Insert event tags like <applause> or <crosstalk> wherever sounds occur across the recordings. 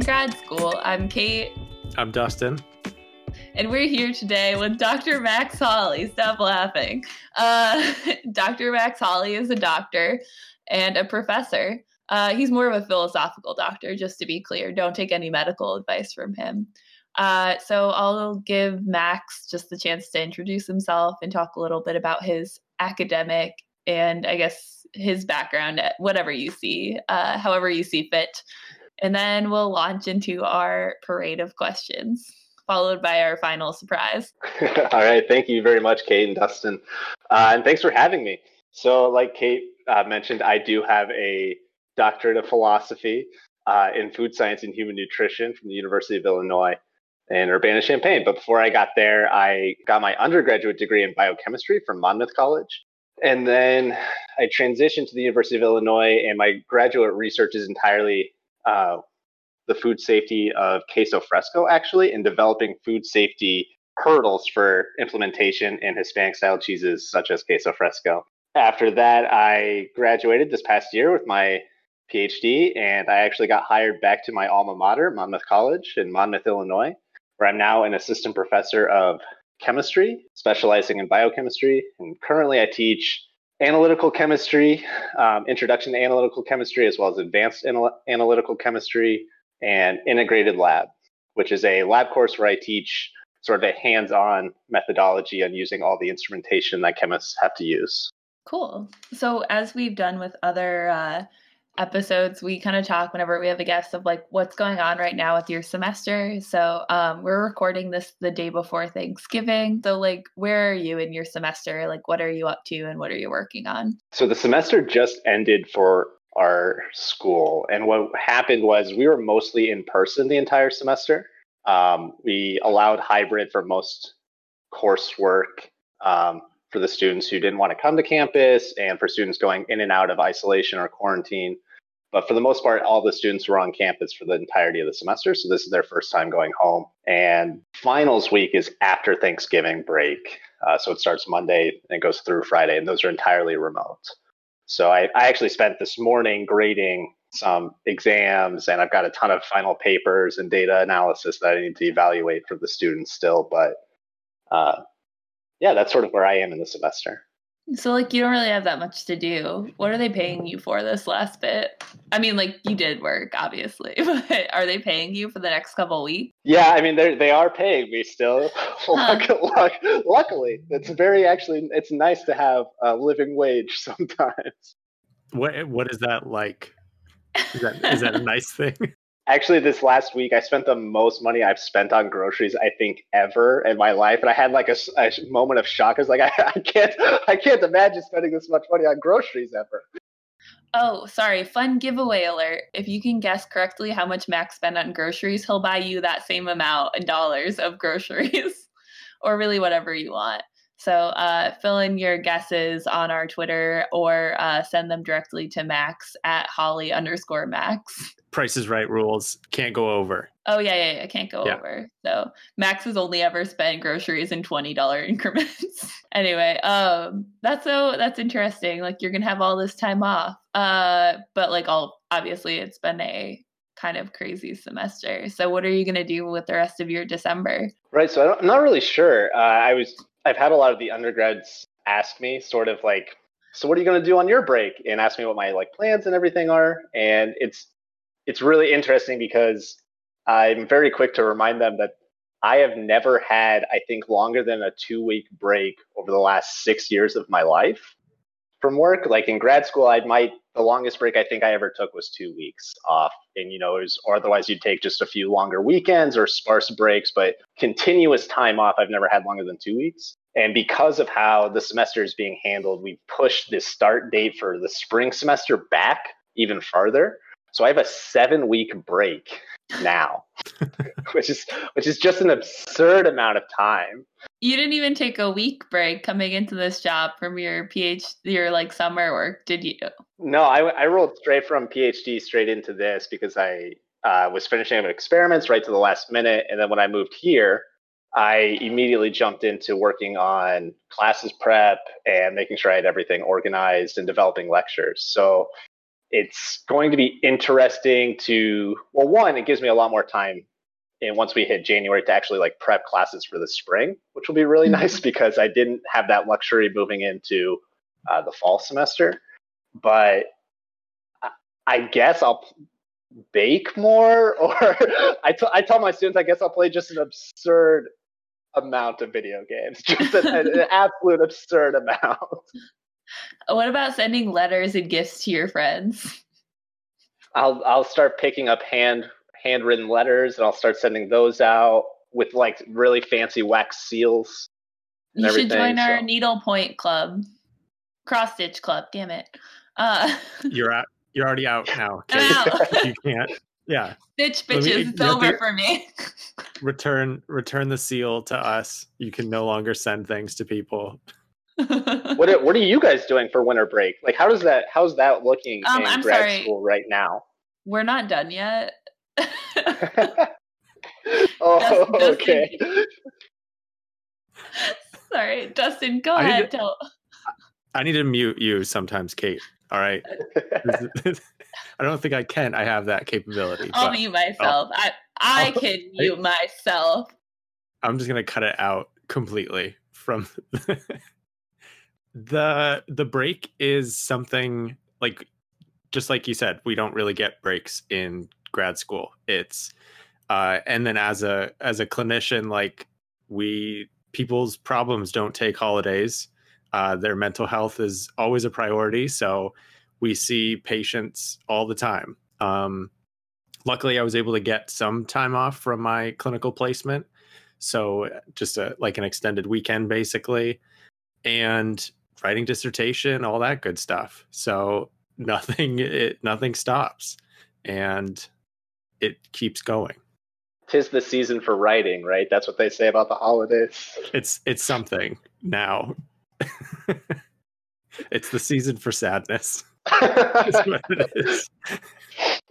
Grad School. I'm Kate. I'm Dustin. And we're here today with Dr. Max Holly. Stop laughing. Uh, <laughs> Dr. Max Holly is a doctor and a professor. Uh, he's more of a philosophical doctor, just to be clear. Don't take any medical advice from him. Uh, so I'll give Max just the chance to introduce himself and talk a little bit about his academic and I guess his background, at whatever you see, uh, however you see fit. And then we'll launch into our parade of questions, followed by our final surprise. <laughs> All right. Thank you very much, Kate and Dustin. Uh, and thanks for having me. So, like Kate uh, mentioned, I do have a doctorate of philosophy uh, in food science and human nutrition from the University of Illinois in Urbana Champaign. But before I got there, I got my undergraduate degree in biochemistry from Monmouth College. And then I transitioned to the University of Illinois, and my graduate research is entirely uh, the food safety of queso fresco, actually, and developing food safety hurdles for implementation in Hispanic style cheeses such as queso fresco. After that, I graduated this past year with my PhD, and I actually got hired back to my alma mater, Monmouth College in Monmouth, Illinois, where I'm now an assistant professor of chemistry, specializing in biochemistry. And currently, I teach analytical chemistry, um, introduction to analytical chemistry, as well as advanced anal- analytical chemistry and integrated lab, which is a lab course where I teach sort of a hands on methodology on using all the instrumentation that chemists have to use. Cool. So, as we've done with other uh, episodes we kind of talk whenever we have a guest of like what's going on right now with your semester. So um, we're recording this the day before thanksgiving. So like where are you in your semester? Like what are you up to and what are you working on? So the semester just ended for our school and what happened was we were mostly in person the entire semester. Um, we allowed hybrid for most coursework. Um, for the students who didn't want to come to campus and for students going in and out of isolation or quarantine. But for the most part, all the students were on campus for the entirety of the semester. So this is their first time going home. And finals week is after Thanksgiving break. Uh, so it starts Monday and goes through Friday, and those are entirely remote. So I, I actually spent this morning grading some exams, and I've got a ton of final papers and data analysis that I need to evaluate for the students still. But uh, yeah, that's sort of where I am in the semester. So like you don't really have that much to do. What are they paying you for this last bit? I mean, like you did work, obviously, <laughs> but are they paying you for the next couple weeks? Yeah, I mean they they are paying me still. <laughs> Huh. Luckily, it's very actually it's nice to have a living wage <laughs> sometimes. What what is that like? Is that is that a nice thing? Actually this last week i spent the most money i've spent on groceries i think ever in my life. And i had like a, a moment of shock. I was like I, <laughs> I, can't i can't imagine spending this much money on groceries ever. Oh sorry. Fun giveaway alert. If you can guess correctly how much max spent on groceries he'll buy you that same amount in dollars of groceries <laughs> or really whatever you want so uh, fill in your guesses on our Twitter or uh, send them directly to Max at Holly underscore Max. Price is Right rules can't go over. Oh yeah, yeah, yeah, can't go yeah. over. So Max has only ever spent groceries in twenty dollar <laughs> increments. anyway, um, that's so that's interesting. Like you're gonna have all this time off, uh, but like all obviously it's been a kind of crazy semester. So what are you gonna do with the rest of your December? Right. So I'm not really sure. Uh, I was I've had a lot of the undergrads ask me sort of like, so what are you going to do on your break? And ask me what my like plans and everything are. And it's it's really interesting because I'm very quick to remind them that I have never had, I think, longer than a two week break over the last six years of my life from work. Like in grad school, I might the longest break I think I ever took was two weeks off, and you know, was, or otherwise you'd take just a few longer weekends or sparse breaks, but continuous time off I've never had longer than two weeks. And because of how the semester is being handled, we've pushed this start date for the spring semester back even farther. So I have a seven week break now, <laughs> which is which is just an absurd amount of time. You didn't even take a week break coming into this job from your PhD, your like summer work, did you? No, I, I rolled straight from PhD straight into this because I uh, was finishing up experiments right to the last minute, and then when I moved here, I immediately jumped into working on classes prep and making sure I had everything organized and developing lectures. So it's going to be interesting to well, one, it gives me a lot more time and once we hit January to actually like prep classes for the spring, which will be really mm-hmm. nice <laughs> because I didn't have that luxury moving into uh, the fall semester. But I guess I'll bake more, <laughs> or I, t- I tell my students I guess I'll play just an absurd amount of video games, <laughs> just an, an absolute absurd amount. What about sending letters and gifts to your friends? I'll I'll start picking up hand handwritten letters, and I'll start sending those out with like really fancy wax seals. You should join our so. needlepoint club, cross stitch club. Damn it! Uh, <laughs> you're out. You're already out now. <laughs> Out. you can't. Yeah. Stitch bitches. Me, it's over for me. <laughs> return return the seal to us. You can no longer send things to people. what are, what are you guys doing for winter break? Like how does that how's that looking um, in I'm grad sorry. school right now? We're not done yet. <laughs> <laughs> oh, Dustin, okay. Sorry, Dustin, go I ahead. To, tell. I need to mute you sometimes, Kate. All right. <laughs> I don't think I can. I have that capability. I'll but, mute myself. Oh. I I can mute myself. I'm just gonna cut it out completely from the the break is something like just like you said, we don't really get breaks in grad school. It's uh, and then as a as a clinician, like we people's problems don't take holidays. Uh, their mental health is always a priority, so we see patients all the time. Um, luckily, I was able to get some time off from my clinical placement, so just a, like an extended weekend, basically, and writing dissertation, all that good stuff. So <laughs> nothing, it, nothing stops, and it keeps going. Tis the season for writing, right? That's what they say about the holidays. It's it's something now. <laughs> it's the season for sadness. <laughs> it is.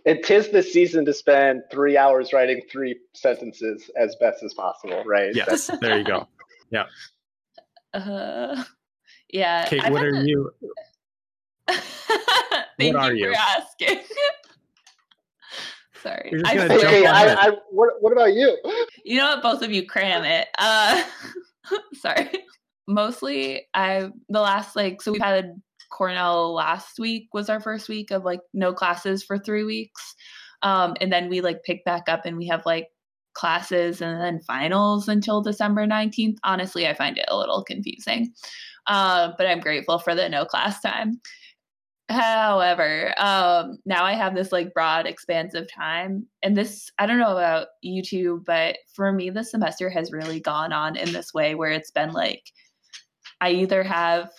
It tis the season to spend three hours writing three sentences as best as possible, right? Yes, there you go. Yeah. <laughs> Uh, yeah. Kate, what are you? Thank what you are you? for asking. Sorry. I, okay, I, I, what, what about you? You know what? Both of you cram it. Uh, <laughs> sorry. Mostly, I the last like so we had Cornell last week was our first week of like no classes for three weeks, um, and then we like pick back up and we have like classes and then finals until December nineteenth. Honestly, I find it a little confusing, uh, but I'm grateful for the no class time. However, um, now I have this like broad, expansive time. And this, I don't know about you two, but for me, the semester has really gone on in this way where it's been like, I either have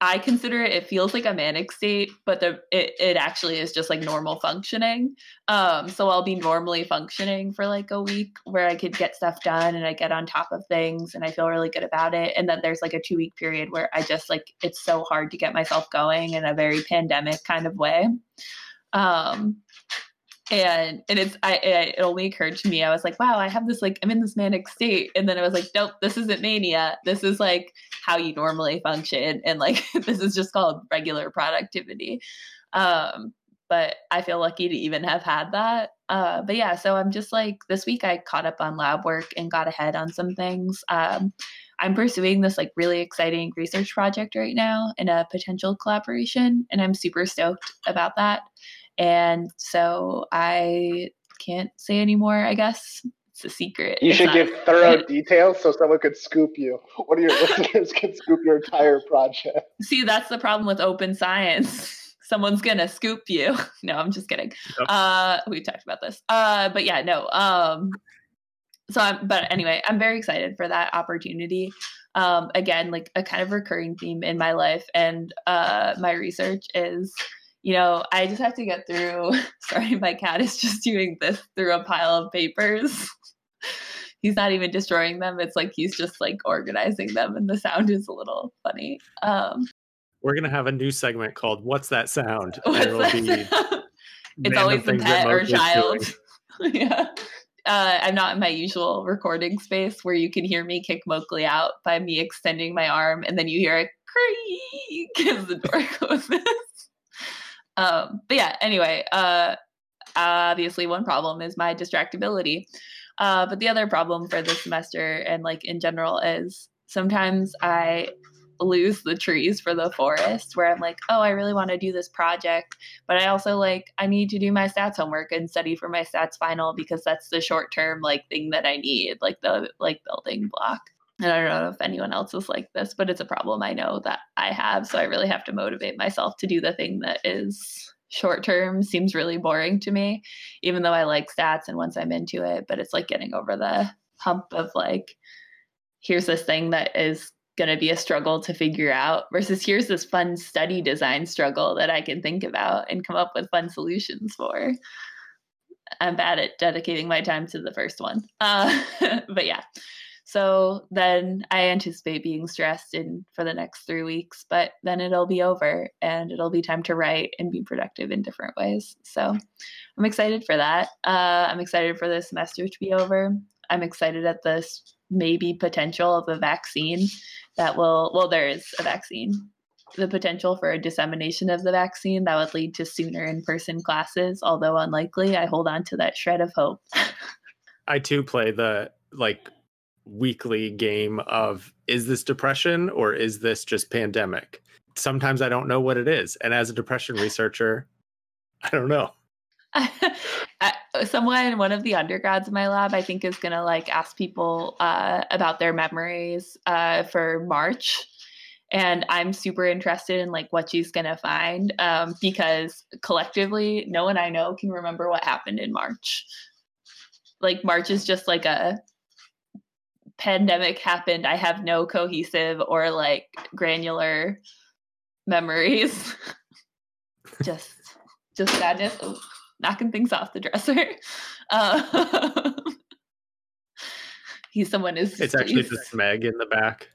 I consider it, it feels like a manic state, but the it, it actually is just like normal functioning. Um, so I'll be normally functioning for like a week where I could get stuff done and I get on top of things and I feel really good about it. And then there's like a two week period where I just like it's so hard to get myself going in a very pandemic kind of way. Um, and and it's I it only occurred to me I was like wow I have this like I'm in this manic state and then I was like nope this isn't mania this is like how you normally function and like <laughs> this is just called regular productivity. Um but I feel lucky to even have had that. Uh but yeah so I'm just like this week I caught up on lab work and got ahead on some things. Um I'm pursuing this like really exciting research project right now in a potential collaboration and I'm super stoked about that. And so I can't say anymore, I guess. It's a secret. You it's should give thorough details so someone could scoop you. One of your <laughs> listeners can scoop your entire project. <laughs> See, that's the problem with open science. <laughs> Someone's gonna scoop you. No, I'm just kidding. Yep. Uh, we talked about this. Uh, but yeah, no. Um, so I'm, but anyway, I'm very excited for that opportunity. Um, again, like a kind of recurring theme in my life and uh, my research is you know, I just have to get through. <laughs> Sorry, my cat is just doing this through a pile of papers. <laughs> he's not even destroying them. It's like he's just like organizing them, and the sound is a little funny. Um, We're gonna have a new segment called "What's That Sound?" <laughs> it's always the pet or child. yeah. Uh, I'm not in my usual recording space where you can hear me kick Mowgli out by me extending my arm, and then you hear a creak as the door closes. Um, but yeah, anyway, uh, obviously one problem is my distractibility. Uh, but the other problem for this semester and like in general is sometimes I lose the trees for the forest where I'm like, oh, I really want to do this project, but I also like I need to do my stats homework and study for my stats final because that's the short term like thing that I need, like the like building block. And I don't know if anyone else is like this, but it's a problem I know that I have. So I really have to motivate myself to do the thing that is short term seems really boring to me, even though I like stats and once I'm into it, but it's like getting over the hump of like, here's this thing that is going to be a struggle to figure out versus here's this fun study design struggle that I can think about and come up with fun solutions for. I'm bad at dedicating my time to the first one. Uh, <laughs> but yeah. So then I anticipate being stressed in for the next three weeks, but then it'll be over and it'll be time to write and be productive in different ways. So I'm excited for that. Uh, I'm excited for the semester to be over. I'm excited at this maybe potential of a vaccine that will, well, there is a vaccine. The potential for a dissemination of the vaccine that would lead to sooner in person classes, although unlikely. I hold on to that shred of hope. <laughs> I too play the like weekly game of is this depression or is this just pandemic? Sometimes I don't know what it is. And as a depression <sighs> researcher, I don't know. <laughs> Someone, one of the undergrads in my lab, I think is going to like ask people uh, about their memories uh, for March. And I'm super interested in like what she's going to find um, because collectively, no one I know can remember what happened in March. Like March is just like a pandemic happened, I have no cohesive or like granular memories. <laughs> just just sadness. Oh, knocking things off the dresser. Uh, <laughs> he's someone is It's actually just Meg in the back.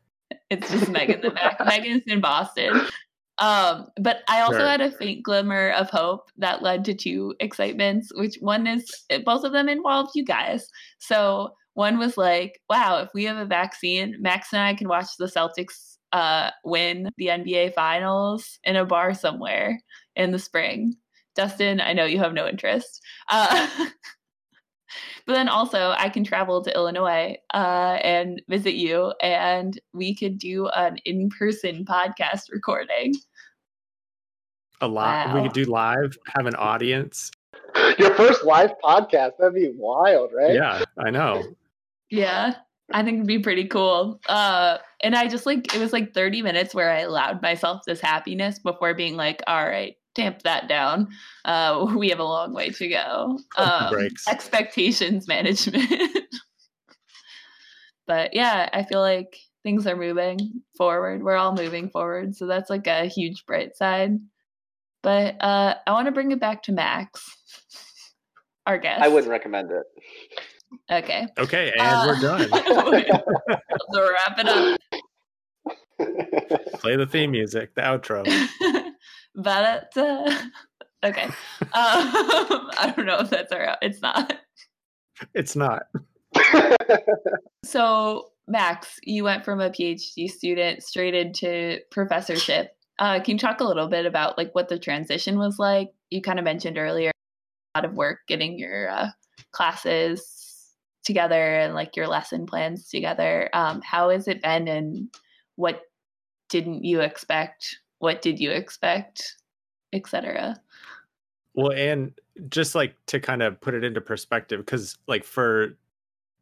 It's just Meg in the back. <laughs> Megan's in Boston. Um, but I also sure. had a faint glimmer of hope that led to two excitements, which one is both of them involved you guys. So one was like, wow, if we have a vaccine, Max and I can watch the Celtics uh, win the NBA finals in a bar somewhere in the spring. Dustin, I know you have no interest. Uh, <laughs> but then also, I can travel to Illinois uh, and visit you, and we could do an in person podcast recording. A lot. Wow. We could do live, have an audience. Your first live podcast. That'd be wild, right? Yeah, I know. Yeah. I think it'd be pretty cool. Uh, and I just like it was like 30 minutes where I allowed myself this happiness before being like, all right, tamp that down. Uh, <laughs> we have a long way to go. <laughs> Um, expectations management. <laughs> but yeah, I feel like things are moving forward. We're all moving forward. So that's like a huge bright side. But uh, I want to bring it back to Max, our guest. I wouldn't recommend it. Okay. Okay, and uh, we're done. <laughs> so wrap it up. Play the theme music, the outro. <laughs> but uh, okay. Um, <laughs> I don't know if that's our. It's not. It's not. so Max, you went from a PhD student straight into professorship. Uh, can you talk a little bit about like what the transition was like? You kind of mentioned earlier a lot of work getting your uh, classes together and like your lesson plans together. Um, how has it been and what didn't you expect? What did you expect, etc. Well, and just like to kind of put it into perspective, because like for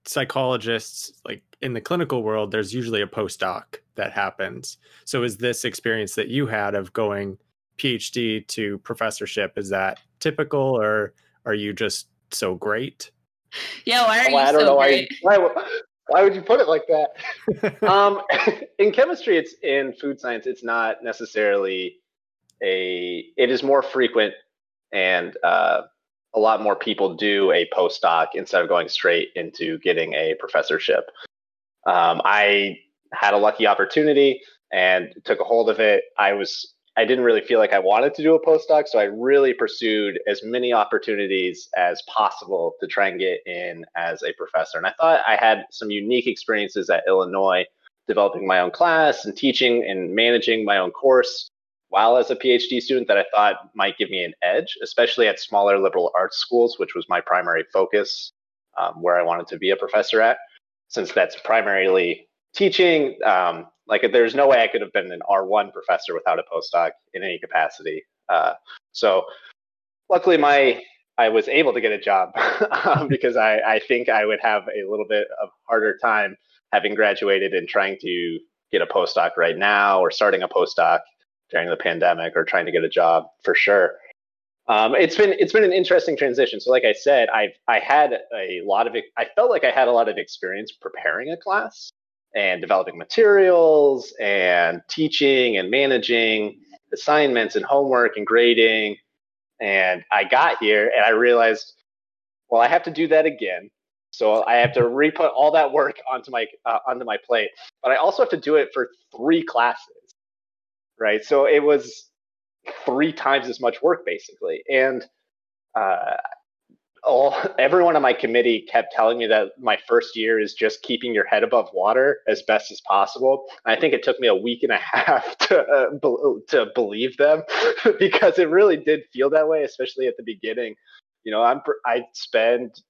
psychologists, like in the clinical world, there's usually a postdoc that happens. So is this experience that you had of going PhD to professorship, is that typical or are you just so great? Yeah, why are you I don't so know great? why, why why would you put it like that? <laughs> um, <laughs> in chemistry, it's in food science. It's not necessarily a. It is more frequent, and uh, a lot more people do a postdoc instead of going straight into getting a professorship. Um, I had a lucky opportunity and took a hold of it. I was I didn't really feel like I wanted to do a postdoc, so I really pursued as many opportunities as possible to try and get in as a professor. And I thought I had some unique experiences at Illinois, developing my own class and teaching and managing my own course. while as a PhD student that I thought might give me an edge, especially at smaller liberal arts schools, which was my primary focus, um, where I wanted to be a professor at, since that's primarily teaching. Um, like, there's no way I could have been an R1 professor without a postdoc in any capacity. Uh, so, luckily, my I was able to get a job <laughs> um, because I, I think I would have a little bit of harder time having graduated and trying to get a postdoc right now or starting a postdoc during the pandemic or trying to get a job for sure. Um, it's been it's been an interesting transition. So, like I said, I've I had a lot of I felt like I had a lot of experience preparing a class and developing materials and teaching and managing assignments and homework and grading. And I got here and I realized, well, I have to do that again. So I have to re-put all that work onto my uh, onto my plate, but I also have to do it for three classes right? So it was three times as much work basically, and uh, all <laughs> everyone on my committee kept telling me that my first year is just keeping your head above water as best as possible. I think it took me a week and a <laughs> half to uh, be- to believe them <laughs> because it really did feel that way, especially at the beginning. You know, I'm I spend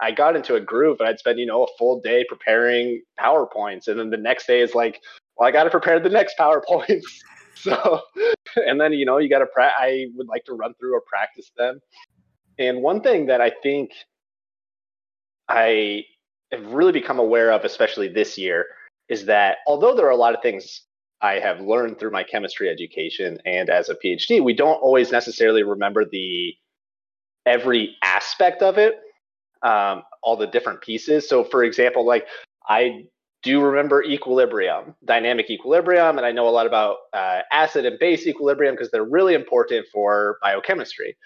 I got into a groove and I'd spend, you know, a full day preparing PowerPoints. And then the next day is like, well, I got to prepare the next PowerPoints. So, and then, you know, you got to, pra- I would like to run through or practice them. And one thing that I think I have really become aware of, especially this year, is that although there are a lot of things I have learned through my chemistry education and as a PhD, we don't always necessarily remember the every aspect of it, um, all the different pieces. So, for example, like I do remember equilibrium, dynamic equilibrium, and I know a lot about uh, acid and base equilibrium because they're really important for biochemistry.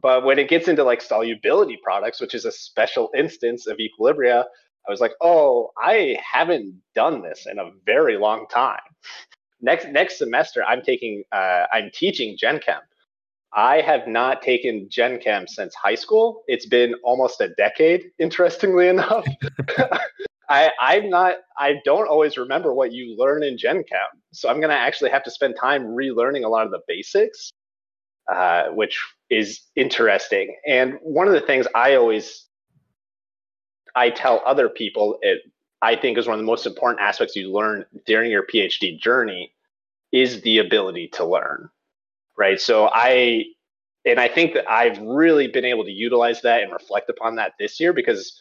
But when it gets into like solubility products, which is a special instance of equilibria, I was like, oh, I haven't done this in a very long time. Next next semester, I'm taking uh, I'm teaching Gen Chem. I have not taken Gen Chem since high school. It's been almost a decade, <laughs> interestingly enough. <laughs> I, I'm not, I don't always remember what you learn in Gen Chem. So I'm going to actually have to spend time relearning a lot of the basics, uh, which is interesting. And one of the things I always, I tell other people, it, I think is one of the most important aspects you learn during your PhD journey is the ability to learn, right? So I, and I think that I've really been able to utilize that and reflect upon that this year because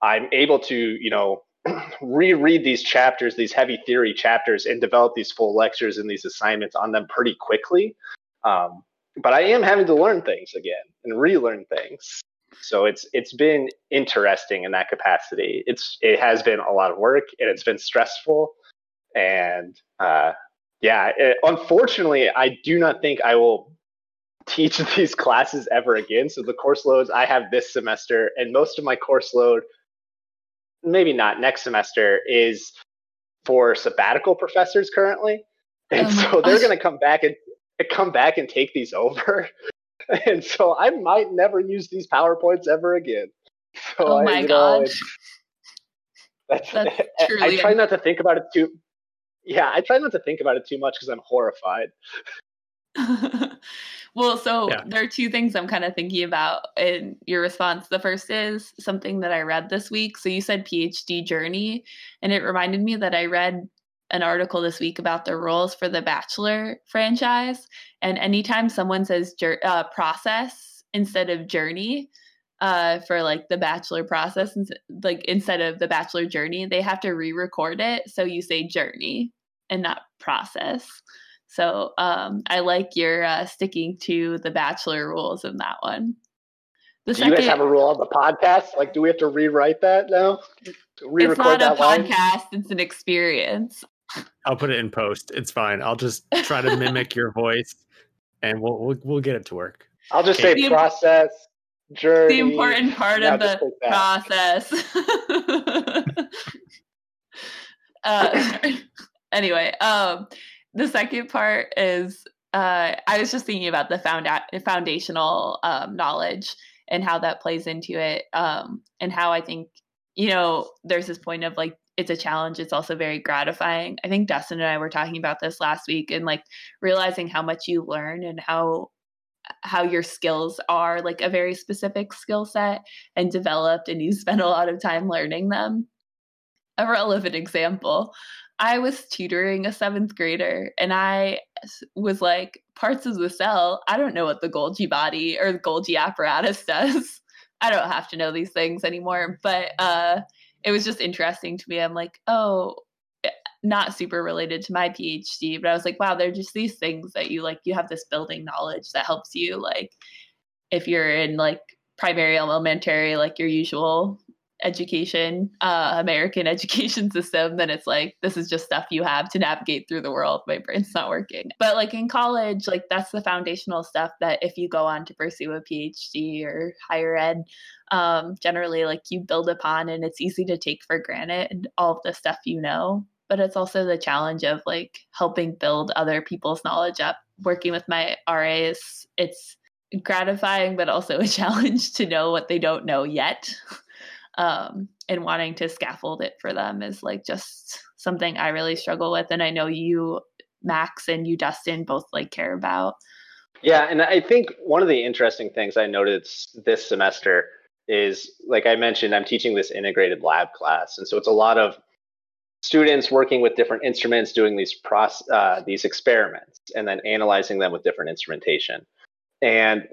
I'm able to, you know, <clears throat> reread these chapters, these heavy theory chapters, and develop these full lectures and these assignments on them pretty quickly. Um, but I am having to learn things again and relearn things. So it's it's been interesting in that capacity. It's it has been a lot of work and it's been stressful, and uh, yeah, it, unfortunately, I do not think I will teach <laughs> these classes ever again. So the course loads I have this semester, and most of my course load maybe not next semester is for sabbatical professors currently and oh so they're going to come back and come back and take these over <laughs> and so i might never use these powerpoints ever again so oh my I, god know, that's, that's <laughs> I, I try not to think about it too yeah i try not to think about it too much because i'm horrified <laughs> well, so yeah. there are two things I'm kind of thinking about in your response. The first is something that I read this week. So you said PhD journey, and it reminded me that I read an article this week about the rules for the Bachelor franchise. And anytime someone says uh, process instead of journey, uh, for like the bachelor process, like instead of the bachelor journey, they have to re-record it. So you say journey and not process. So um, I like your uh, sticking to the bachelor rules in that one. The do second, you guys have a rule on the podcast? Like, do we have to rewrite that now? Re-record it's not a line? podcast; it's an experience. I'll put it in post. It's fine. I'll just try to mimic your <laughs> voice, and we'll, we'll we'll get it to work. I'll just say the, process journey. The important part of the process. <laughs> uh, <laughs> anyway, um, the second part is uh, I was just thinking about the found foundational um, knowledge and how that plays into it, um, and how I think you know there's this point of like it's a challenge, it's also very gratifying. I think Dustin and I were talking about this last week and like realizing how much you learn and how how your skills are like a very specific skill set and developed and you spend a lot of time learning them. A relevant example. I was tutoring a seventh grader and I was like, parts of the cell, I don't know what the Golgi body or the Golgi apparatus <laughs> does. I don't have to know these things anymore. But uh, it was just interesting to me. I'm like, oh, eh, not super related to my PhD, but I was like, wow, they're just these things that you like, you have this building knowledge that helps you, like, if you're in like primary elementary, like your usual education, uh, American <laughs> education system, then it's like this is just stuff you have to navigate through the world. My brain's not working. But like in college, like that's the foundational stuff that if you go on to pursue a PhD or higher ed, um, generally like you build upon and it's easy to take for granted all the stuff you know. But it's also the challenge of like helping build other people's knowledge up. Working with my RAs, it's gratifying, but also a <laughs> challenge to know what they don't know yet <laughs> um, and wanting to scaffold it for them is like just something I really struggle with. And I know you, Max, and you, Dustin, both like care about. Yeah, and I think one of the interesting things I noticed this semester is, like I mentioned, I'm teaching this integrated lab class, and so it's a lot of students working with different instruments, doing these process, uh, these experiments, and then analyzing them with different instrumentation. And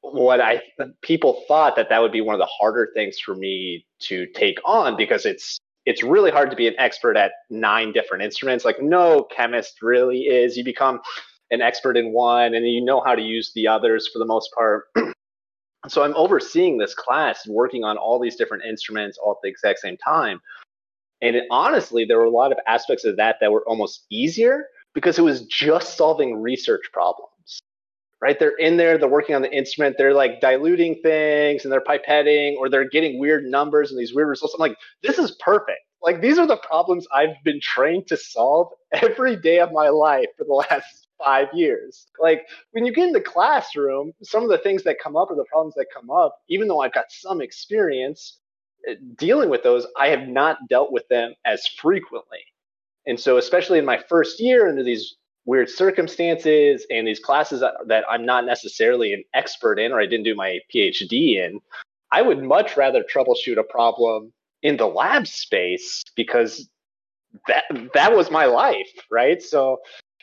what I people thought that that would be one of the harder things for me to take on because it's it's really hard to be an expert at nine different instruments. Like no chemist really is. You become an expert in one and you know how to use the others for the most part. <clears throat> so I'm overseeing this class working on all these different instruments all at the exact same time. And it, honestly, there were a lot of aspects of that that were almost easier because it was just solving research problems right? They're in there, they're working on the instrument, they're like diluting things and they're pipetting or they're getting weird numbers and these weird results. I'm like, this is perfect. Like these are the problems I've been trained to solve <laughs> every day of my life for the last five years. Like when you get in the classroom, some of the things that come up or the problems that come up, even though I've got some experience eh, dealing with those, I have not dealt with them as frequently. And so, especially in my first year under these weird circumstances and these classes that, I'm not necessarily an expert in or I didn't do my PhD in, I would much rather troubleshoot a problem in the lab space because that that was my life, right? So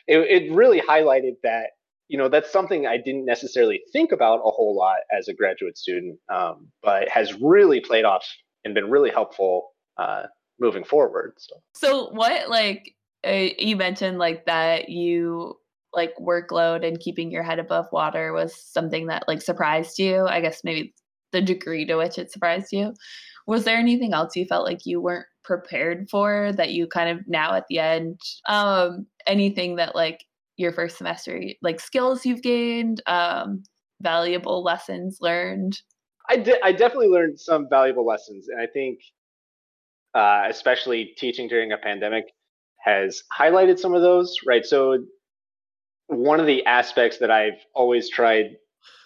it, it really highlighted that you know that's something I didn't necessarily think about a whole lot as a graduate student, um, but has really played off and been really helpful uh, moving forward. So. so what like uh, you mentioned like that you like workload and keeping your head above water was something that like surprised you. I guess maybe the degree to which it surprised you. Was there anything else you felt like you weren't prepared for that you kind of now at the end um anything that like your first semester like skills you've gained um valuable lessons learned? I did i definitely learned some valuable lessons and i think uh, especially teaching during a pandemic has highlighted some of those, right? So one of the aspects that I've always tried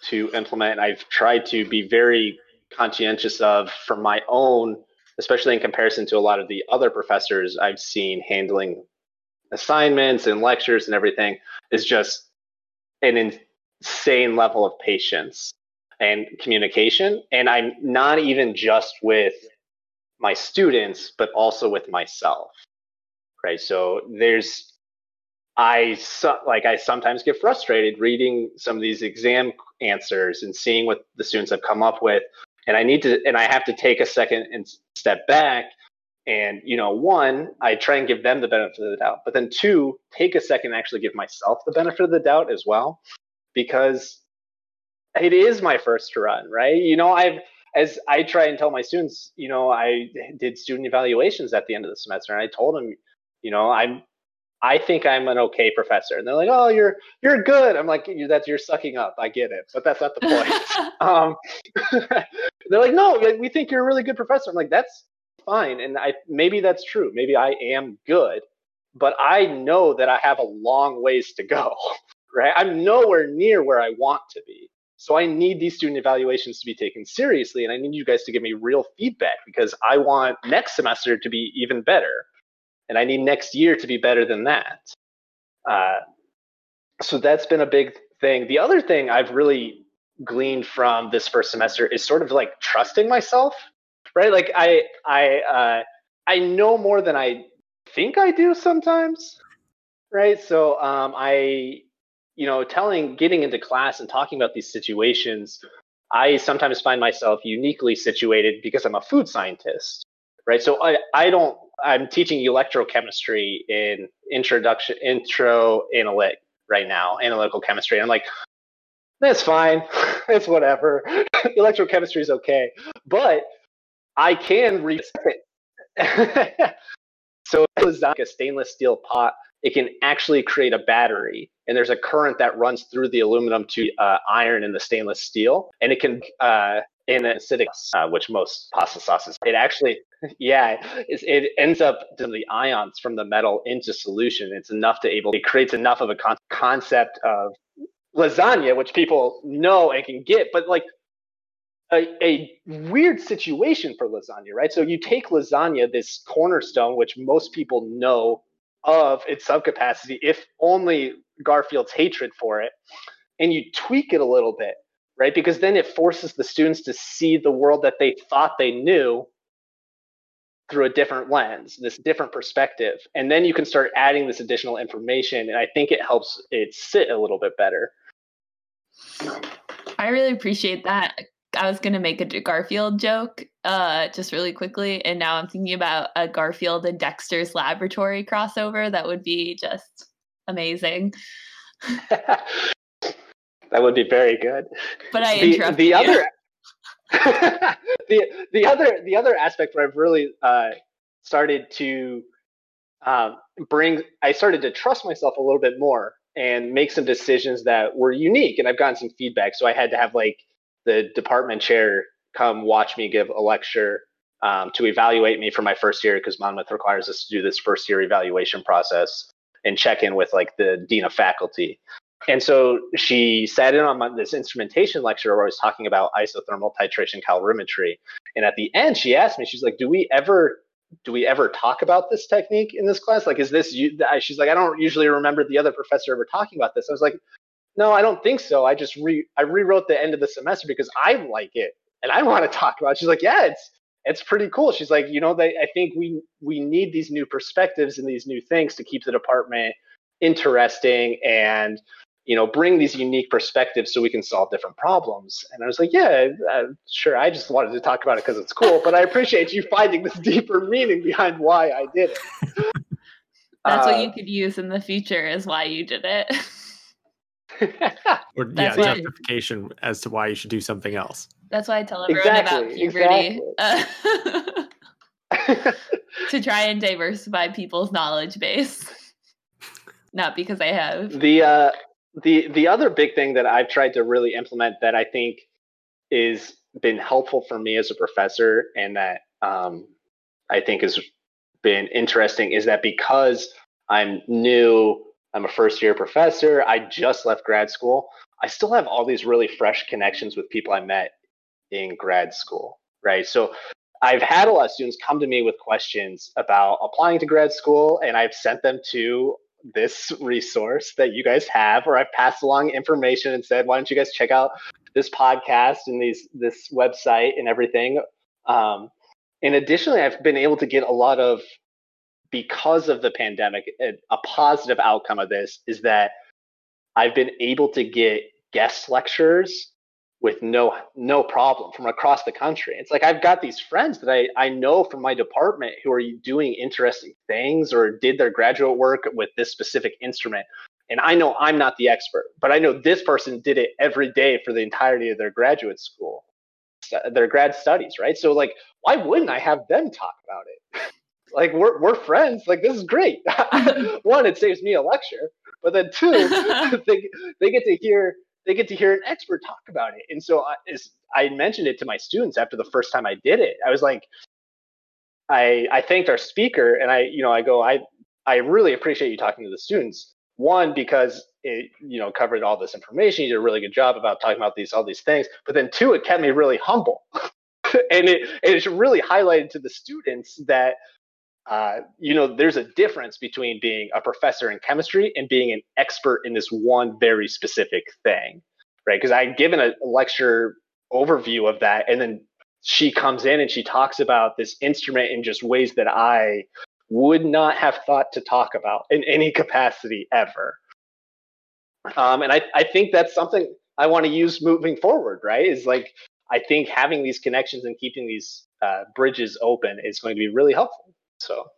to implement, I've tried to be very conscientious of for my own, especially in comparison to a lot of the other professors I've seen handling assignments and lectures and everything, is just an insane level of patience and communication. And I'm not even just with my students, but also with myself right? So there's, I like I sometimes get frustrated reading some of these exam answers and seeing what the students have come up with, and I need to, and I have to take a second and step back. And you know, one, I try and give them the benefit of the doubt, but then two, take a second and actually give myself the benefit of the doubt as well, because it is my first run, right? You know, I've as I try and tell my students, you know, I did student evaluations at the end of the semester, and I told them, you know, I'm I think I'm an okay professor. And they're like, oh, you're you're good. I'm like, you that's you're sucking up. I get it, but that's not the point. <laughs> <laughs> um, <laughs> they're like, no, we think you're a really good professor. I'm like, that's fine, and I maybe that's true. Maybe I am good, but I know that I have a long ways to go. Right? I'm nowhere near where I want to be. So I need these student evaluations to be taken seriously, and I need you guys to give me real feedback because I want next semester to be even better, and I need next year to be better than that. Uh, so that's been a big thing. The other thing I've really gleaned from this first semester is sort of like trusting myself, right? Like I I uh, I know more than I think I do sometimes, right? So um, I you know, telling, getting into class and talking about these situations, I sometimes find myself uniquely situated because I'm a food scientist, right? So I, I don't, I'm teaching electrochemistry in introduction, intro analytic right now, analytical chemistry. I'm like, that's fine. <laughs> it's whatever. <laughs> electrochemistry is okay. But I can read it. <laughs> so it was like a stainless steel pot it can actually create a battery. And there's a current that runs through the aluminum to uh, iron in the stainless steel. And it can, uh, in acidic, uh, which most pasta sauces, it actually, <laughs> yeah, it ends up the ions from the metal into solution. It's enough to able, it creates enough of a con- concept of lasagna, which people know and can get, but like a, a, weird situation for lasagna, right? So you take lasagna, this cornerstone, which most people know of its subcapacity, if only Garfield's hatred for it, and you tweak it a little bit, right? Because then it forces the students to see the world that they thought they knew through a different lens, this different perspective. And then you can start adding this additional information. And I think it helps it sit a little bit better. I really appreciate that I was gonna make a Garfield joke, uh, just really quickly, and now I'm thinking about a Garfield and Dexter's Laboratory crossover. That would be just amazing. <laughs> that would be very good. But I the, interrupted the you. other <laughs> the the other the other aspect where I've really uh, started to um, bring I started to trust myself a little bit more and make some decisions that were unique, and I've gotten some feedback. So I had to have like the department chair come watch me give a lecture um, to evaluate me for my first year because Monmouth requires us to do this first year evaluation process and check in with like the dean of faculty. And so she sat in on my, this instrumentation lecture where I was talking about isothermal titration calorimetry. And at the end, she asked me, she's like, "Do we ever do we ever talk about this technique in this class? Like, is this you? She's like, I don't usually remember the other professor ever talking about this. I was like, no, I don't think so. I just re I rewrote the end of the semester because I like it and I want to talk about. It. She's like, yeah, it's it's pretty cool. She's like, you know, they, I think we we need these new perspectives and these new things to keep the department interesting and you know bring these unique perspectives so we can solve different problems. And I was like, yeah, uh, sure. I just wanted to talk about it because it's cool, but I appreciate you finding this <laughs> deeper meaning behind why I did it. <laughs> That's uh, what you could use in the future is why you did it. or <laughs> yeah, justification as to why you should do something else. That's why I tell everyone exactly, about puberty. Exactly. Uh, to try and diversify people's knowledge base. Not because I have. The uh the the other big thing that I've tried to really implement that I think is been helpful for me as a professor and that um, I think has been interesting is that because I'm new I'm a first year professor. I just left grad school. I still have all these really fresh connections with people I met in grad school, right? So I've had a lot of students come to me with questions about applying to grad school, and I've sent them to this resource that you guys have, or I've passed along information and said, why don't you guys check out this podcast and these this website and everything. Um, and additionally, I've been able to get a lot of because of the pandemic, a positive outcome of this is that I've been able to get guest lecturers with no no problem from across the country. It's like I've got these friends that I, I know from my department who are doing interesting things or did their graduate work with this specific instrument. And I know I'm not the expert, but I know this person did it every day for the entirety of their graduate school, their grad studies, right? So like, why wouldn't I have them talk about it? <laughs> like we're we're friends. Like this is great. <laughs> One, it saves me a lecture, but then two, <laughs> they they get to hear they get to hear an expert talk about it. And so I, I mentioned it to my students after the first time I did it. I was like, I I thanked our speaker, and I you know I go I I really appreciate you talking to the students. One because it you know covered all this information. You did a really good job about talking about these all these things. But then two, it kept me really humble, <laughs> and it it really highlighted to the students that uh, you know there's a difference between being a professor in chemistry and being an expert in this one very specific thing, right? Because I given a lecture overview of that, and then she comes in and she talks about this instrument in just ways that I would not have thought to talk about in any capacity ever. Um, and I, I think that's something I want to use moving forward, right? Is like, I think having these connections and keeping these uh, bridges open is going to be really helpful. So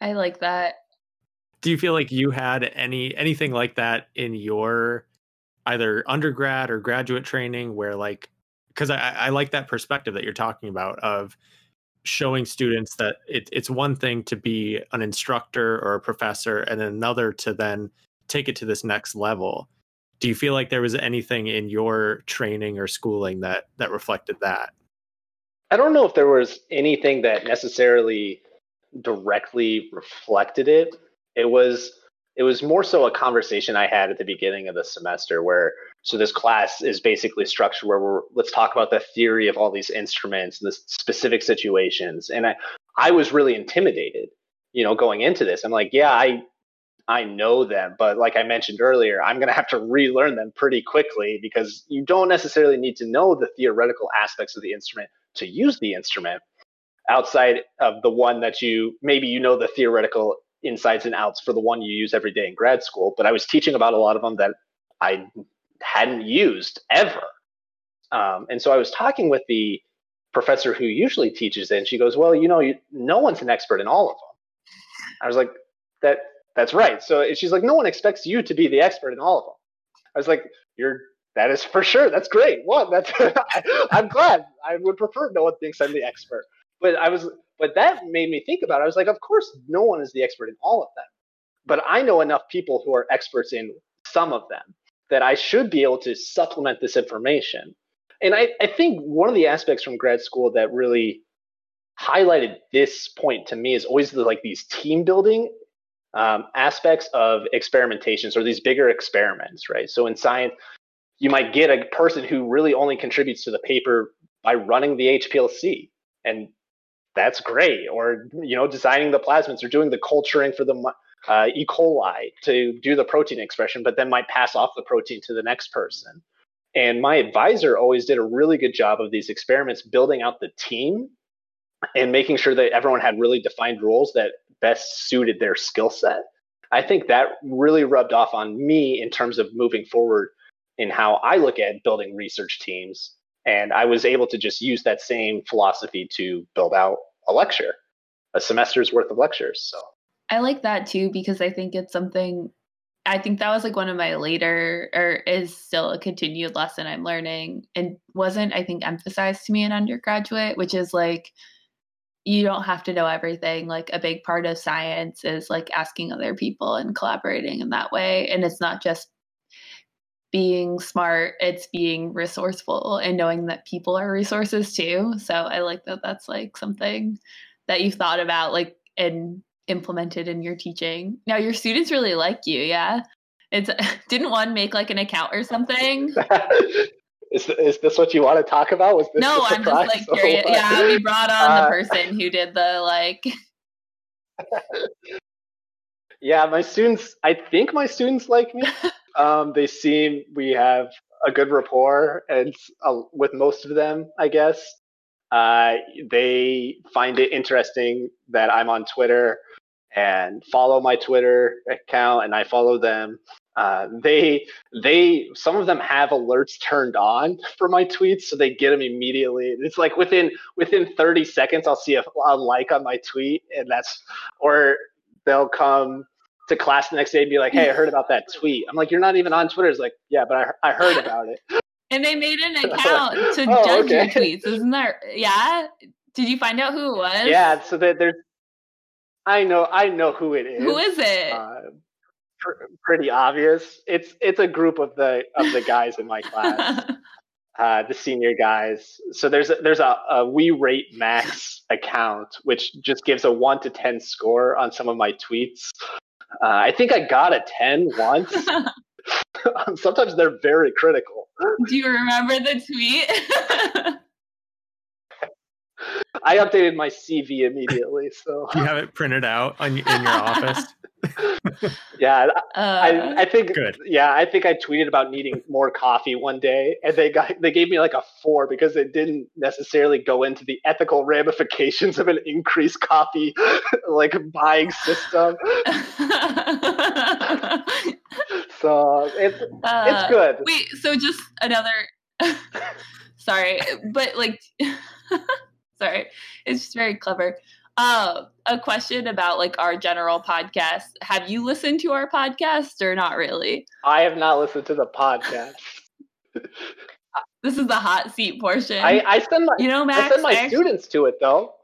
I like that. Do you feel like you had any anything like that in your either undergrad or graduate training where like because I, I like that perspective that you're talking about of showing students that it, it's one thing to be an instructor or a professor and another to then take it to this next level do you feel like there was anything in your training or schooling that that reflected that i don't know if there was anything that necessarily directly reflected it it was it was more so a conversation I had at the beginning of the semester where so this class is basically structured where we're let's talk about the theory of all these instruments, and the specific situations. And I I was really intimidated, you know, going into this. I'm like, yeah, I I know them, but like I mentioned earlier, I'm going to have to relearn them pretty quickly because you don't necessarily need to know the theoretical aspects of the instrument to use the instrument outside of the one that you maybe you know the theoretical insides and outs for the one you use every day in grad school, but I was teaching about a lot of them that I hadn't used ever. Um, and so I was talking with the professor who usually teaches it, and she goes, "Well, you know, you, no one's an expert in all of them." I was like, "That that's right." So she's like, "No one expects you to be the expert in all of them." I was like, "You're that is for sure. That's great. One, that's I, <laughs> I'm glad. I would prefer no one thinks I'm the expert." But I was but that made me think about it. I was like, of course, no one is the expert in all of them. But I know enough people who are experts in some of them that I should be able to supplement this information. And I, I think one of the aspects from grad school that really highlighted this point to me is always the, like these team building um, aspects of experimentations or these bigger experiments, right? So in science, you might get a person who really only contributes to the paper by running the HPLC. And that's great. Or you know, designing the plasmids or doing the culturing for the uh, E. coli to do the protein expression, but then might pass off the protein to the next person. And my advisor always did a really good job of these experiments, building out the team and making sure that everyone had really defined roles that best suited their skill set. I think that really rubbed off on me in terms of moving forward in how I look at building research teams and I was able to just use that same philosophy to build out a lecture, a semester's worth of lectures. So I like that too because I think it's something I think that was like one of my later or is still a continued lesson I'm learning and wasn't I think emphasized to me in undergraduate, which is like you don't have to know everything. Like a big part of science is like asking other people and collaborating in that way. And it's not just being smart, it's being resourceful and knowing that people are resources too. So I like that that's like something that you've thought about like and implemented in your teaching. Now your students really like you, yeah? It's <laughs> didn't one make like an account or something? <laughs> is, is this what you want to talk about? Was this no, I'm just like curious. Yeah, we brought on uh, the person who did the like. <laughs> yeah, my students. I think my students like me. Um, they seem we have a good rapport, and uh, with most of them, I guess. Uh, they find it interesting that I'm on Twitter and follow my Twitter account, and I follow them. Uh, they they some of them have alerts turned on for my tweets, so they get them immediately. It's like within within 30 seconds, I'll see a, a like on my tweet, and that's or they'll come to class the next day and be like, "Hey, I heard about that tweet." I'm like, "You're not even on Twitter." It's like, "Yeah, but I I heard about it." And they made an <laughs> account to oh, judge okay. your tweets, isn't that? Yeah. Did you find out who it was? Yeah. So that there's, I know, I know who it is. Who is it? Uh, pr- pretty obvious. It's it's a group of the of the guys in my class. <laughs> uh, the senior guys. So there's a, there's a, a we rate max account which just gives a one to ten score on some of my tweets. Uh, I think I got a 10 once. <laughs> <laughs> Sometimes they're very critical. Do you remember the tweet? <laughs> I updated my CV immediately, so you have it printed out on, in your office. <laughs> yeah, uh, I, I think Good. yeah, I think I tweeted about needing more coffee one day, and they got they gave me like a four because it didn't necessarily go into the ethical ramifications of an increased coffee <laughs> like buying system. <laughs> so it's uh, it's good. Wait, so just another. sorry, but like, <laughs> sorry, it's just very clever. Uh, a question about like our general podcast. Have you listened to our podcast or not really? I have not listened to the podcast. <laughs> This is the hot seat portion. I, I send my you know, Max. I send my I- students to it though,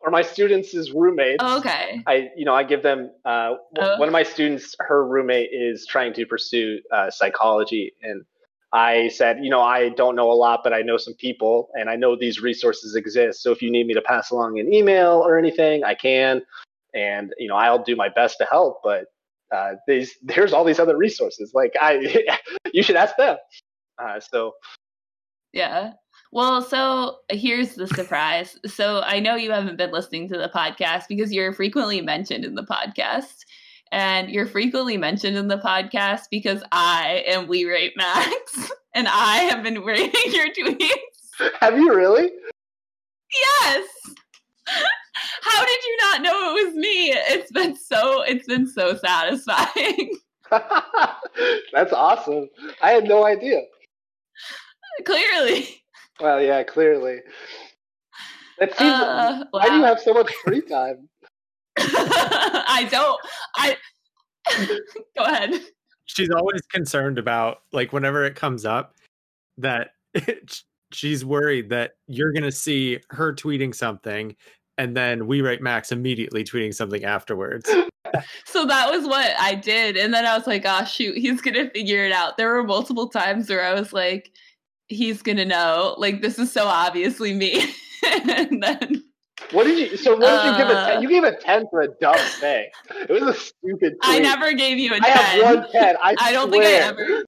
or my students' roommates. Oh, okay. I, you know, I give them. Uh, Oh. One of my students, her roommate is trying to pursue uh, psychology, and I said, you know, I don't know a lot, but I know some people, and I know these resources exist. So if you need me to pass along an email or anything, I can, and you know, I'll do my best to help. But uh, these, there's all these other resources. Like I, <laughs> you should ask them. Uh, so Yeah. Well, so here's the surprise. So I know you haven't been listening to the podcast because you're frequently mentioned in the podcast. And you're frequently mentioned in the podcast because I am We Rate Max <laughs> and I have been rating your tweets. have you really? Yes. How did you not know it was me? It's been so it's been so satisfying. <laughs> <laughs> That's awesome. I had no idea. Clearly. Well, yeah, clearly. That seems. Uh, Why do you have so much free time? I don't I <laughs> go ahead. She's always concerned about like whenever it comes up that <laughs> she's worried that you're gonna see her tweeting something and then we rate Max immediately tweeting something afterwards. <laughs> So that was what I did. And then I was like, oh, shoot, he's going to figure it out. There were multiple times where I was like, he's going to know. Like, this is so obviously me. and then What did you? So what did you give a Uh, ten? You gave a ten for a dumb thing. It was a stupid. I never gave you a 10. I have one ten. I, I don't think I swear.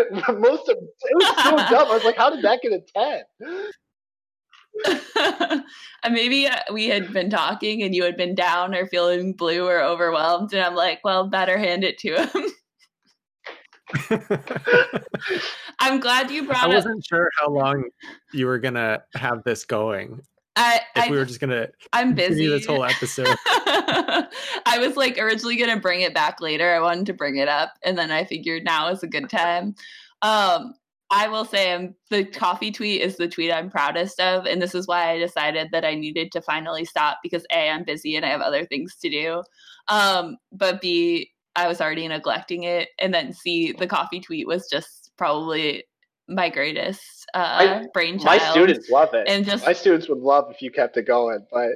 ever. <laughs> Most of it was so <laughs> dumb. I was like, how did that get a ten? <laughs> and maybe uh, we had been talking and you had been down or feeling blue or overwhelmed. And I'm like, well, better hand it to him. I'm glad you brought up. I wasn't sure how long you were gonna have this going. I, If I, we were just gonna I'm busy. this whole episode. <laughs> I was like originally gonna bring it back later. I wanted to bring it up, and then I figured now is a good time. Um, I will say um, the coffee tweet is the tweet I'm proudest of, and this is why I decided that I needed to finally stop because a I'm busy and I have other things to do, um, but b I was already neglecting it, and then c the coffee tweet was just probably my greatest uh, I- brainchild. My students love it. and just my students would love if you kept it going, but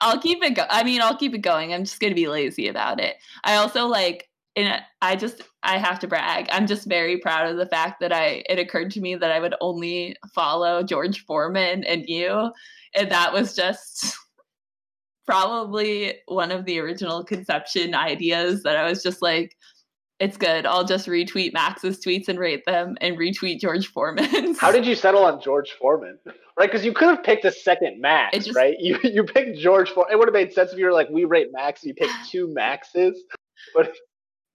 I'll keep it go- I mean, I'll keep it going. I'm just going to be lazy about it. I also like and I just I have to brag. I'm just very proud of the fact that I it occurred to me that I would only follow George Foreman and you and that was just probably one of the original conception ideas that I was just like it's good. I'll just retweet Max's tweets and rate them and retweet George Foreman's. <laughs> how did you settle on George Foreman? <laughs> Right, because you could have picked a second Max, just- right? You <laughs> you picked George Foreman. It would have made sense if you were like, we rate Max, and you picked <sighs> two Maxes. But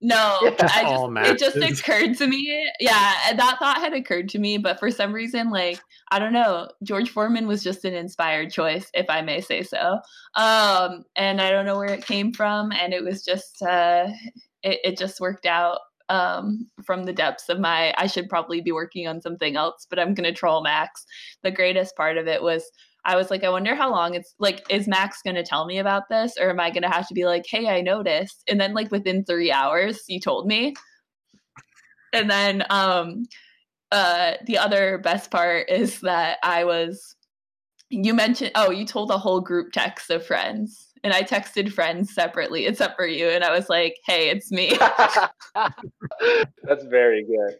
No, Yeah. I just it just occurred to me. Yeah, that thought had occurred to me, but for some reason, like I don't know, George Foreman was just an inspired choice, if I may say so. Um, and I don't know where it came from, and it was just uh, it, it just worked out um from the depths of my I should probably be working on something else, but I'm gonna troll Max. The greatest part of it was I was like, I wonder how long it's like, is Max going to tell me about this? Or am I going to have to be like, hey, I noticed? And then, like, within three hours, you told me. And then, um, uh, the other best part is that I was, you mentioned, oh, you told a whole group text of friends. And I texted friends separately, except for you. And I was like, hey, it's me. <laughs> <laughs> That's very good.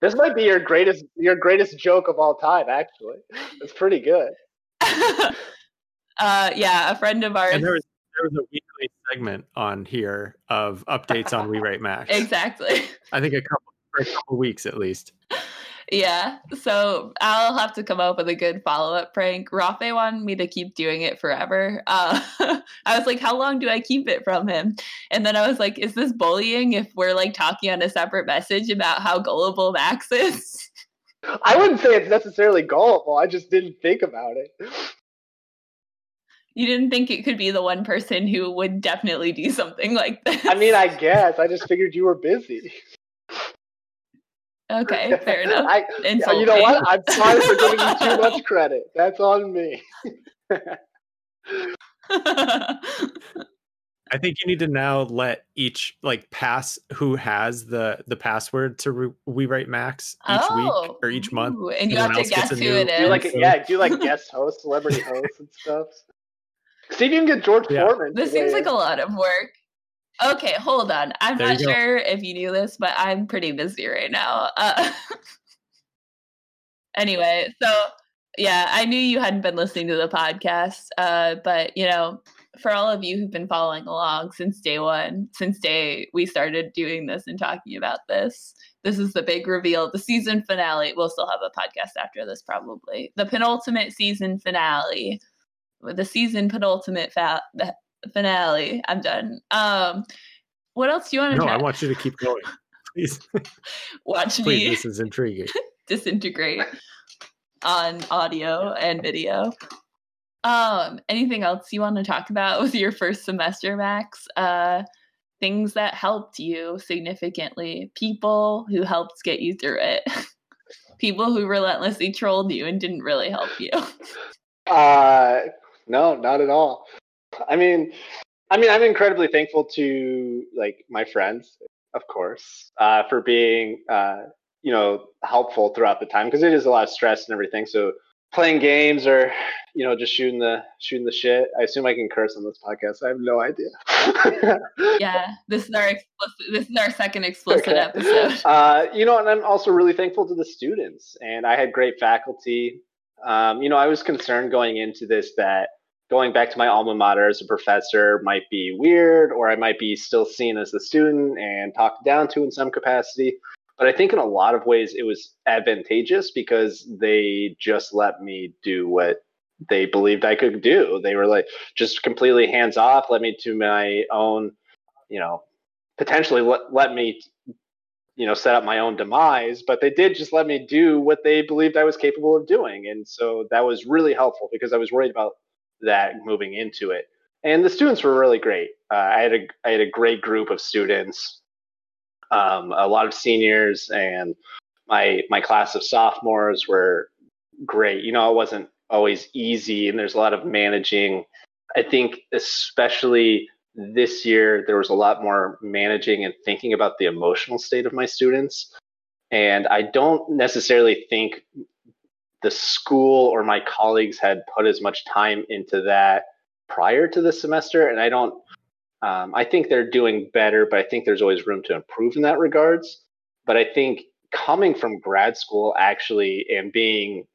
This might be your greatest your greatest joke of all time. Actually, it's pretty good. <laughs> uh, yeah, a friend of ours. and there was there was a weekly segment on here of updates on We Rate Max. exactly. I think a couple for a couple weeks at least. Yeah. So I'll have to come up with a good follow up prank. Rafe wanted me to keep doing it forever. Uh, <laughs> I was like, how long do I keep it from him? And then I was like, is this bullying if we're like talking on a separate message about how gullible Max is? <laughs> I wouldn't say it's necessarily gullible. I just didn't think about it. You didn't think it could be the one person who would definitely do something like this. I mean, I guess. I just figured you were busy. Okay, <laughs> fair enough. I, Insult you know me. what? I'm sorry for giving you too much <laughs> credit. That's on me. <laughs> I think you need to now let each like pass who has the the password to re- We Rate Max each Oh, week or each month. ooh, and you have to else gets guess who new- it Do is. like So- yeah, do like guest host, celebrity hosts and stuff. See if you can get George Yeah. Foreman. This to seems like a lot of work. Okay, hold on. I'm There not sure if you knew this, but I'm pretty busy right now. Uh, <laughs> anyway, so yeah, I knew you hadn't been listening to the podcast, uh, but you know, for all of you who've been following along since day one, since day we started doing this and talking about this, this is the big reveal. The season finale. We'll still have a podcast after this, probably. The penultimate season finale. The season penultimate fa- finale. I'm done. Um, what else do you want to No, I want you to keep going. Please, <laughs> watch please. me This is intriguing. <laughs> disintegrate on audio and video. Um, anything else you want to talk about with your first semester, Max? Uh, things that helped you significantly, people who helped get you through it, <laughs> people who relentlessly trolled you and didn't really help you. Uh, no, not at all. I mean, I mean, I'm incredibly thankful to like my friends, of course, uh, for being, uh, you know, helpful throughout the time because it is a lot of stress and everything. So playing games or, you know, just shooting the shooting the shit. I assume I can curse on this podcast. I have no idea. <laughs> yeah, this is our explicit. This is our second explicit Okay. episode. <laughs> Uh, you know, and I'm also really thankful to the students, and I had great faculty. Um, you know, I was concerned going into this that going back to my alma mater as a professor might be weird, or I might be still seen as the student and talked down to in some capacity. But I think in a lot of ways it was advantageous because they just let me do what they believed I could do. They were like just completely hands off, let me to my own, you know, potentially let, let me you know set up my own demise but they did just let me do what they believed i was capable of doing and so that was really helpful because i was worried about that moving into it. And the students were really great. Uh, i had a i had a great group of students um, a lot of seniors and my my class of sophomores were great. You know it wasn't always easy and there's a lot of managing. I think especially this year there was a lot more managing and thinking about the emotional state of my students. And i don't necessarily think the school or my colleagues had put as much time into that prior to the semester and i don't um, i think they're doing better but i think there's always room to improve in that regards. But i think coming from grad school actually and being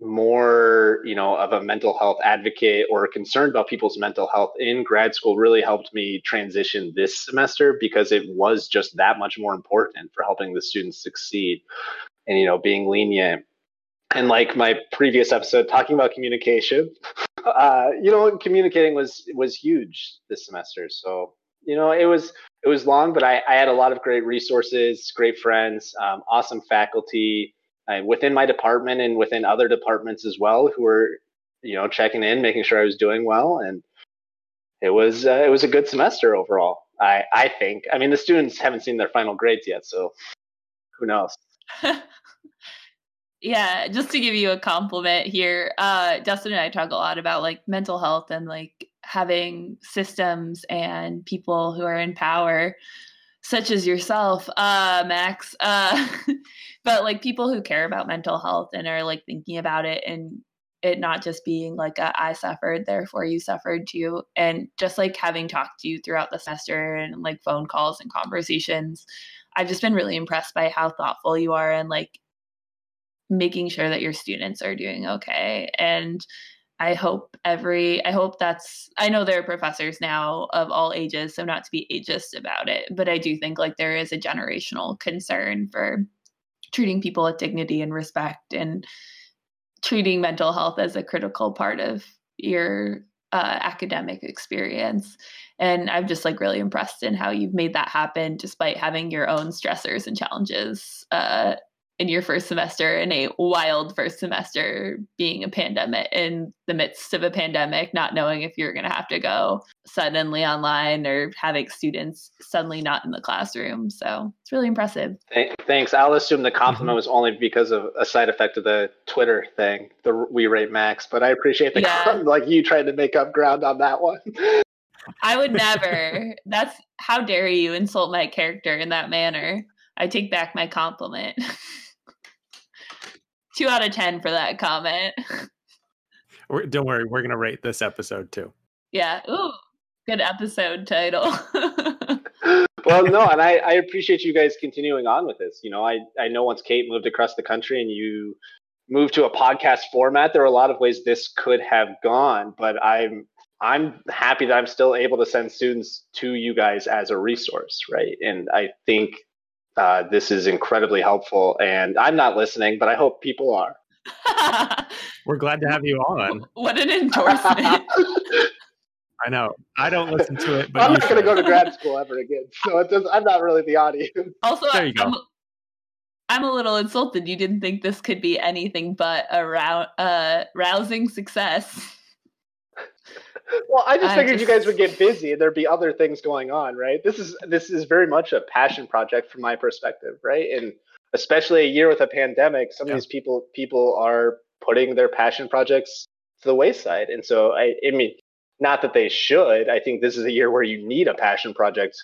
more you know of a mental health advocate or concerned about people's mental health in grad school really helped me transition this semester because it was just that much more important for helping the students succeed and you know being lenient and like my previous episode talking about communication <laughs> uh, you know communicating was was huge this semester. So you know it was it was long but i, I had a lot of great resources great friends um, awesome faculty uh, within my department and within other departments as well who were you know checking in making sure i was doing well. And it was uh, it was a good semester overall i i think. I mean the students haven't seen their final grades yet so who knows <laughs> yeah, just to give you a compliment here, uh, Dustin and I talk a lot about like mental health and like having systems and people who are in power, such as yourself, uh, Max. Uh, <laughs> but like people who care about mental health and are like thinking about it and it not just being like a, I suffered, therefore you suffered too. And just like having talked to you throughout the semester and like phone calls and conversations, I've just been really impressed by how thoughtful you are and like making sure that your students are doing okay. And I hope every, I hope that's, I know there are professors now of all ages, so not to be ageist about it, but I do think like there is a generational concern for treating people with dignity and respect and treating mental health as a critical part of your uh, academic experience. And I'm just like really impressed in how you've made that happen despite having your own stressors and challenges uh, in your first semester in a wild first semester being a pandemic in the midst of a pandemic not knowing if you're going to have to go suddenly online or having students suddenly not in the classroom. So it's really impressive. Thanks. I'll assume the compliment mm-hmm. was only because of a side effect of the twitter thing the we rate max but i appreciate the yeah. <laughs> like you trying to make up ground on that one. <laughs> I would never. That's how dare you insult my character in that manner. I take back my compliment <laughs> two out of ten for that comment. Don't worry, we're gonna rate this episode too. Yeah. Ooh, good episode title. <laughs> well, no, and I, I appreciate you guys continuing on with this. You know, I I know once Kate moved across the country and you moved to a podcast format, there are a lot of ways this could have gone, but I'm I'm happy that I'm still able to send students to you guys as a resource, right? And I think uh, this is incredibly helpful. And I'm not listening, but I hope people are. <laughs> We're glad to have you on. <laughs> What an endorsement. <laughs> I know. I don't listen to it, but I'm not going to go to grad school ever again. So it does, I'm not really the audience. Also, there you go. I'm, I'm, a little insulted. You didn't think this could be anything but a rou- uh, rousing success. Well, I just I figured just... you guys would get busy and there'd be other things going on, right? This is this is very much a passion project from my perspective, right? And especially a year with a pandemic, some yeah. of these people people are putting their passion projects to the wayside. And so I I mean, not that they should. I think this is a year where you need a passion project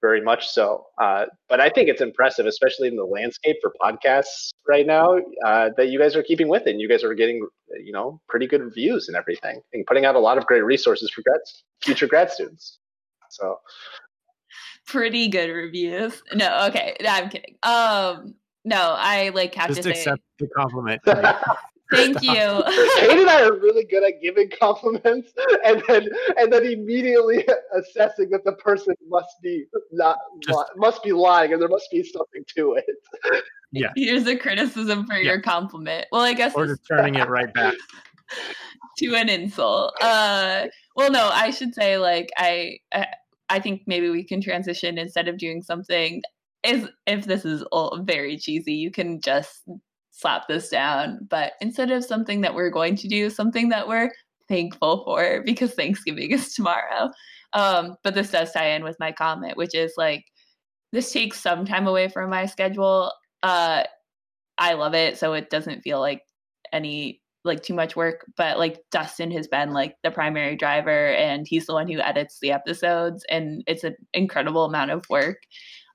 very much so. Uh, but I think it's impressive, especially in the landscape for podcasts right now, uh, that you guys are keeping with it. And you guys are getting, you know, pretty good reviews and everything, and putting out a lot of great resources for grad, future grad students. So, pretty good reviews. No, okay, no, I'm kidding. Um, no, I like have Just to accept say, the compliment. <laughs> Thank you. <laughs> <laughs> Kate and I are really good at giving compliments and then and then immediately <laughs> assessing that the person must be not Just, must be lying and there must be something to it. Yeah. Here's a criticism for yeah. your compliment. Well, I guess or just turning it right back to an insult. Uh, well, no, I should say like I, I I think maybe we can transition instead of doing something is if this is all very cheesy, you can just slap this down. But instead of something that we're going to do, something that we're thankful for because Thanksgiving is tomorrow. Um, but this does tie in with my comment, which is like this takes some time away from my schedule. Uh, I love it, so it doesn't feel like any like too much work. But like Dustin has been like the primary driver, and he's the one who edits the episodes, and it's an incredible amount of work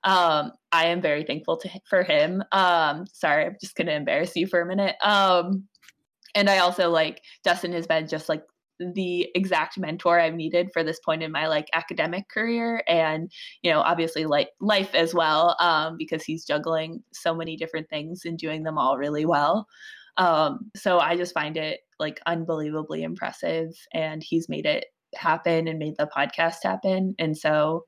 um, I am very thankful to for him. Um, sorry, I'm just gonna embarrass you for a minute. Um, and I also like Dustin has been just like the exact mentor I've needed for this point in my like academic career and you know obviously like life as well um, because he's juggling so many different things and doing them all really well. Um, so I just find it like unbelievably impressive and he's made it happen and made the podcast happen and so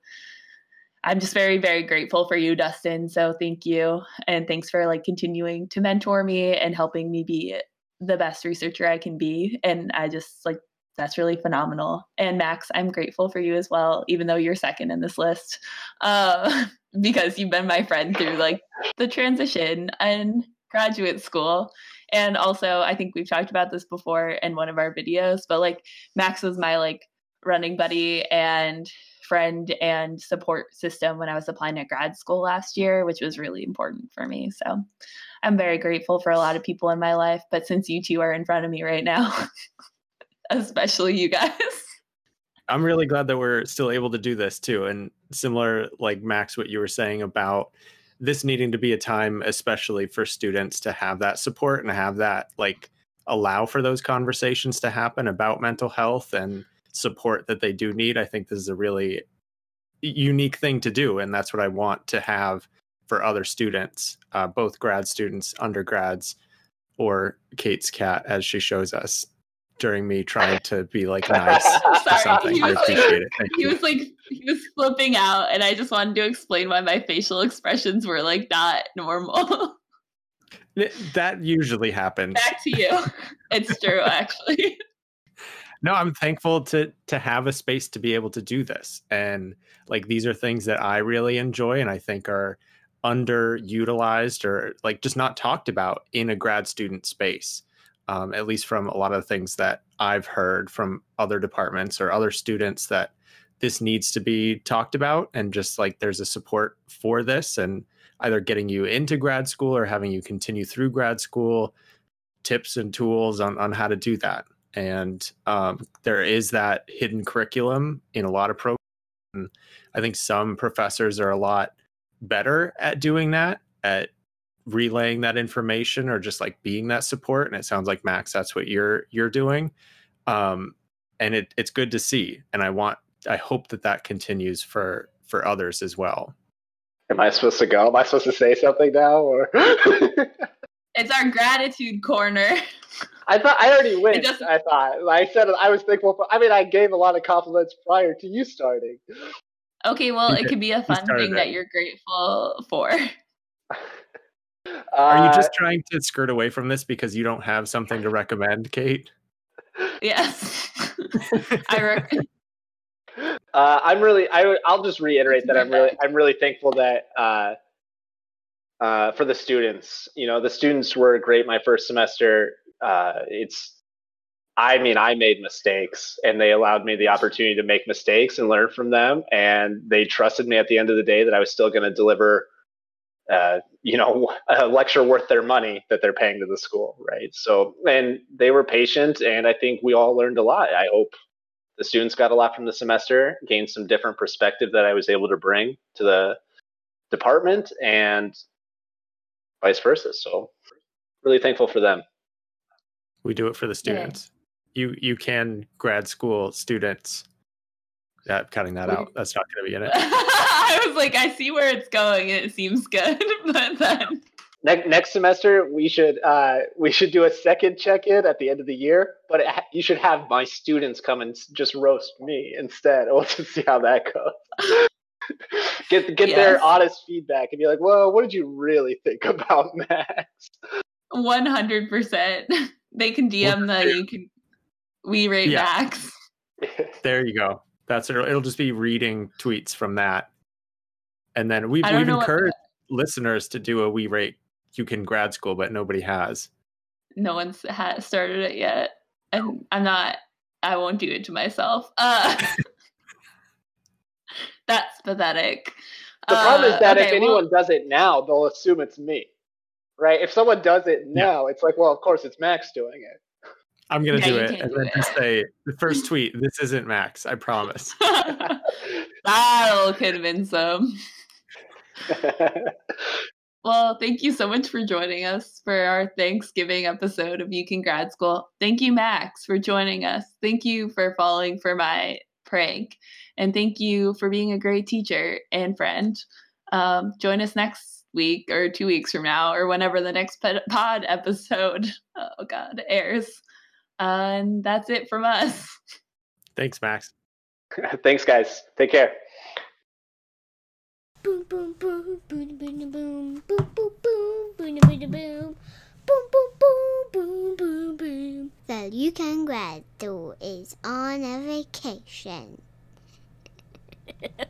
I'm just very, very grateful for you, Dustin. So thank you. And thanks for like continuing to mentor me and helping me be the best researcher I can be. And I just like, that's really phenomenal. And Max, I'm grateful for you as well, even though you're second in this list, <laughs> uh, because you've been my friend through like the transition and graduate school. And also, I think we've talked about this before in one of our videos, but like Max was my like running buddy and friend and support system when I was applying to grad school last year, which was really important for me. So I'm very grateful for a lot of people in my life. But since you two are in front of me right now, <laughs> especially you guys. I'm really glad that we're still able to do this too. And similar, like Max, what you were saying about this needing to be a time, especially for students, to have that support and have that like allow for those conversations to happen about mental health and support that they do need. I think this is a really unique thing to do, and that's what I want to have for other students, uh, both grad students, undergrads, or Kate's cat, as she shows us during me trying to be like <laughs> nice or something. he I like- appreciate it. Thank he you. was like he was flipping out and i just wanted to explain why my facial expressions were like not normal That usually happens. back to you <laughs> it's true actually no i'm thankful to to have a space to be able to do this. And like these are things that i really enjoy and i think are underutilized or like just not talked about in a grad student space um, at least from a lot of the things that i've heard from other departments or other students that this needs to be talked about and just like there's a support for this and either getting you into grad school or having you continue through grad school tips and tools on, on how to do that and um, there is that hidden curriculum in a lot of programs. I think some professors are a lot better at doing that, at relaying that information or just like being that support. And it sounds like Max, that's what you're you're doing. Um, and it, it's good to see. And I want, I hope that that continues for for others as well. Am I supposed to go? Am I supposed to say something now? Or <laughs> it's our gratitude corner <laughs> I thought I already went. doesn't- I thought I said I was thankful for. I mean, I gave a lot of compliments prior to you starting. okay well it could be a fun thing it. that you're grateful for <laughs> Are you Uh, just trying to skirt away from this because you don't have something to recommend, Kate? yes <laughs> i rec- Uh, I'm really. I, I'll just reiterate that I'm really. I'm really thankful that uh, uh, for the students. You know, the students were great my first semester. Uh, it's. I mean, I made mistakes, and they allowed me the opportunity to make mistakes and learn from them. And they trusted me at the end of the day that I was still going to deliver. Uh, you know, <laughs> a lecture worth their money that they're paying to the school, right? So, and they were patient, and I think we all learned a lot. I hope the students got a lot from the semester, gained some different perspective that I was able to bring to the department, and vice versa. So, really thankful for them. We do it for the students. You you can grad school students. Yeah, cutting that out. That's not going to be in it. <laughs> i was like i see where it's going and it seems good <laughs> but then Ne- next semester, we should uh, we should do a second check in at the end of the year, but it ha- you should have my students come and just roast me instead. <laughs> We'll just see how that goes. <laughs> get get their honest feedback and be like, "Well, what did you really think about <laughs> Max?" 100% they can dm the you can we rate Yeah. max <laughs> There you go. That's it. It'll just be reading tweets from that, and then we've we've know what encouraged listeners to do a we rate you can grad school, but nobody has. no one's ha- started it yet and i'm not i won't do it to myself uh that's pathetic The problem Uh, is that if okay, well- anyone does it now, they'll assume it's me. Right? If someone does it now, it's like, well, of course it's Max doing it. I'm gonna Yeah, do it, and do then it. just say the <laughs> first tweet. This isn't Max. I promise. <laughs> that'll convince them <laughs> Well, thank you so much for joining us for our Thanksgiving episode of You Can Grad School. Thank you, Max, for joining us. Thank you for falling for my prank. And thank you for being a great teacher and friend. Um, join us next week or two weeks from now or whenever the next pod pod episode, <laughs> oh God, airs. Uh, and that's it from us. Thanks, Max. <laughs> Thanks, guys. Take care. Boom boom boom boom boom boom boom boom boom boom boom boom boom Boom, boom, boom, boom, boom, boom. You can grad is on a vacation. <laughs>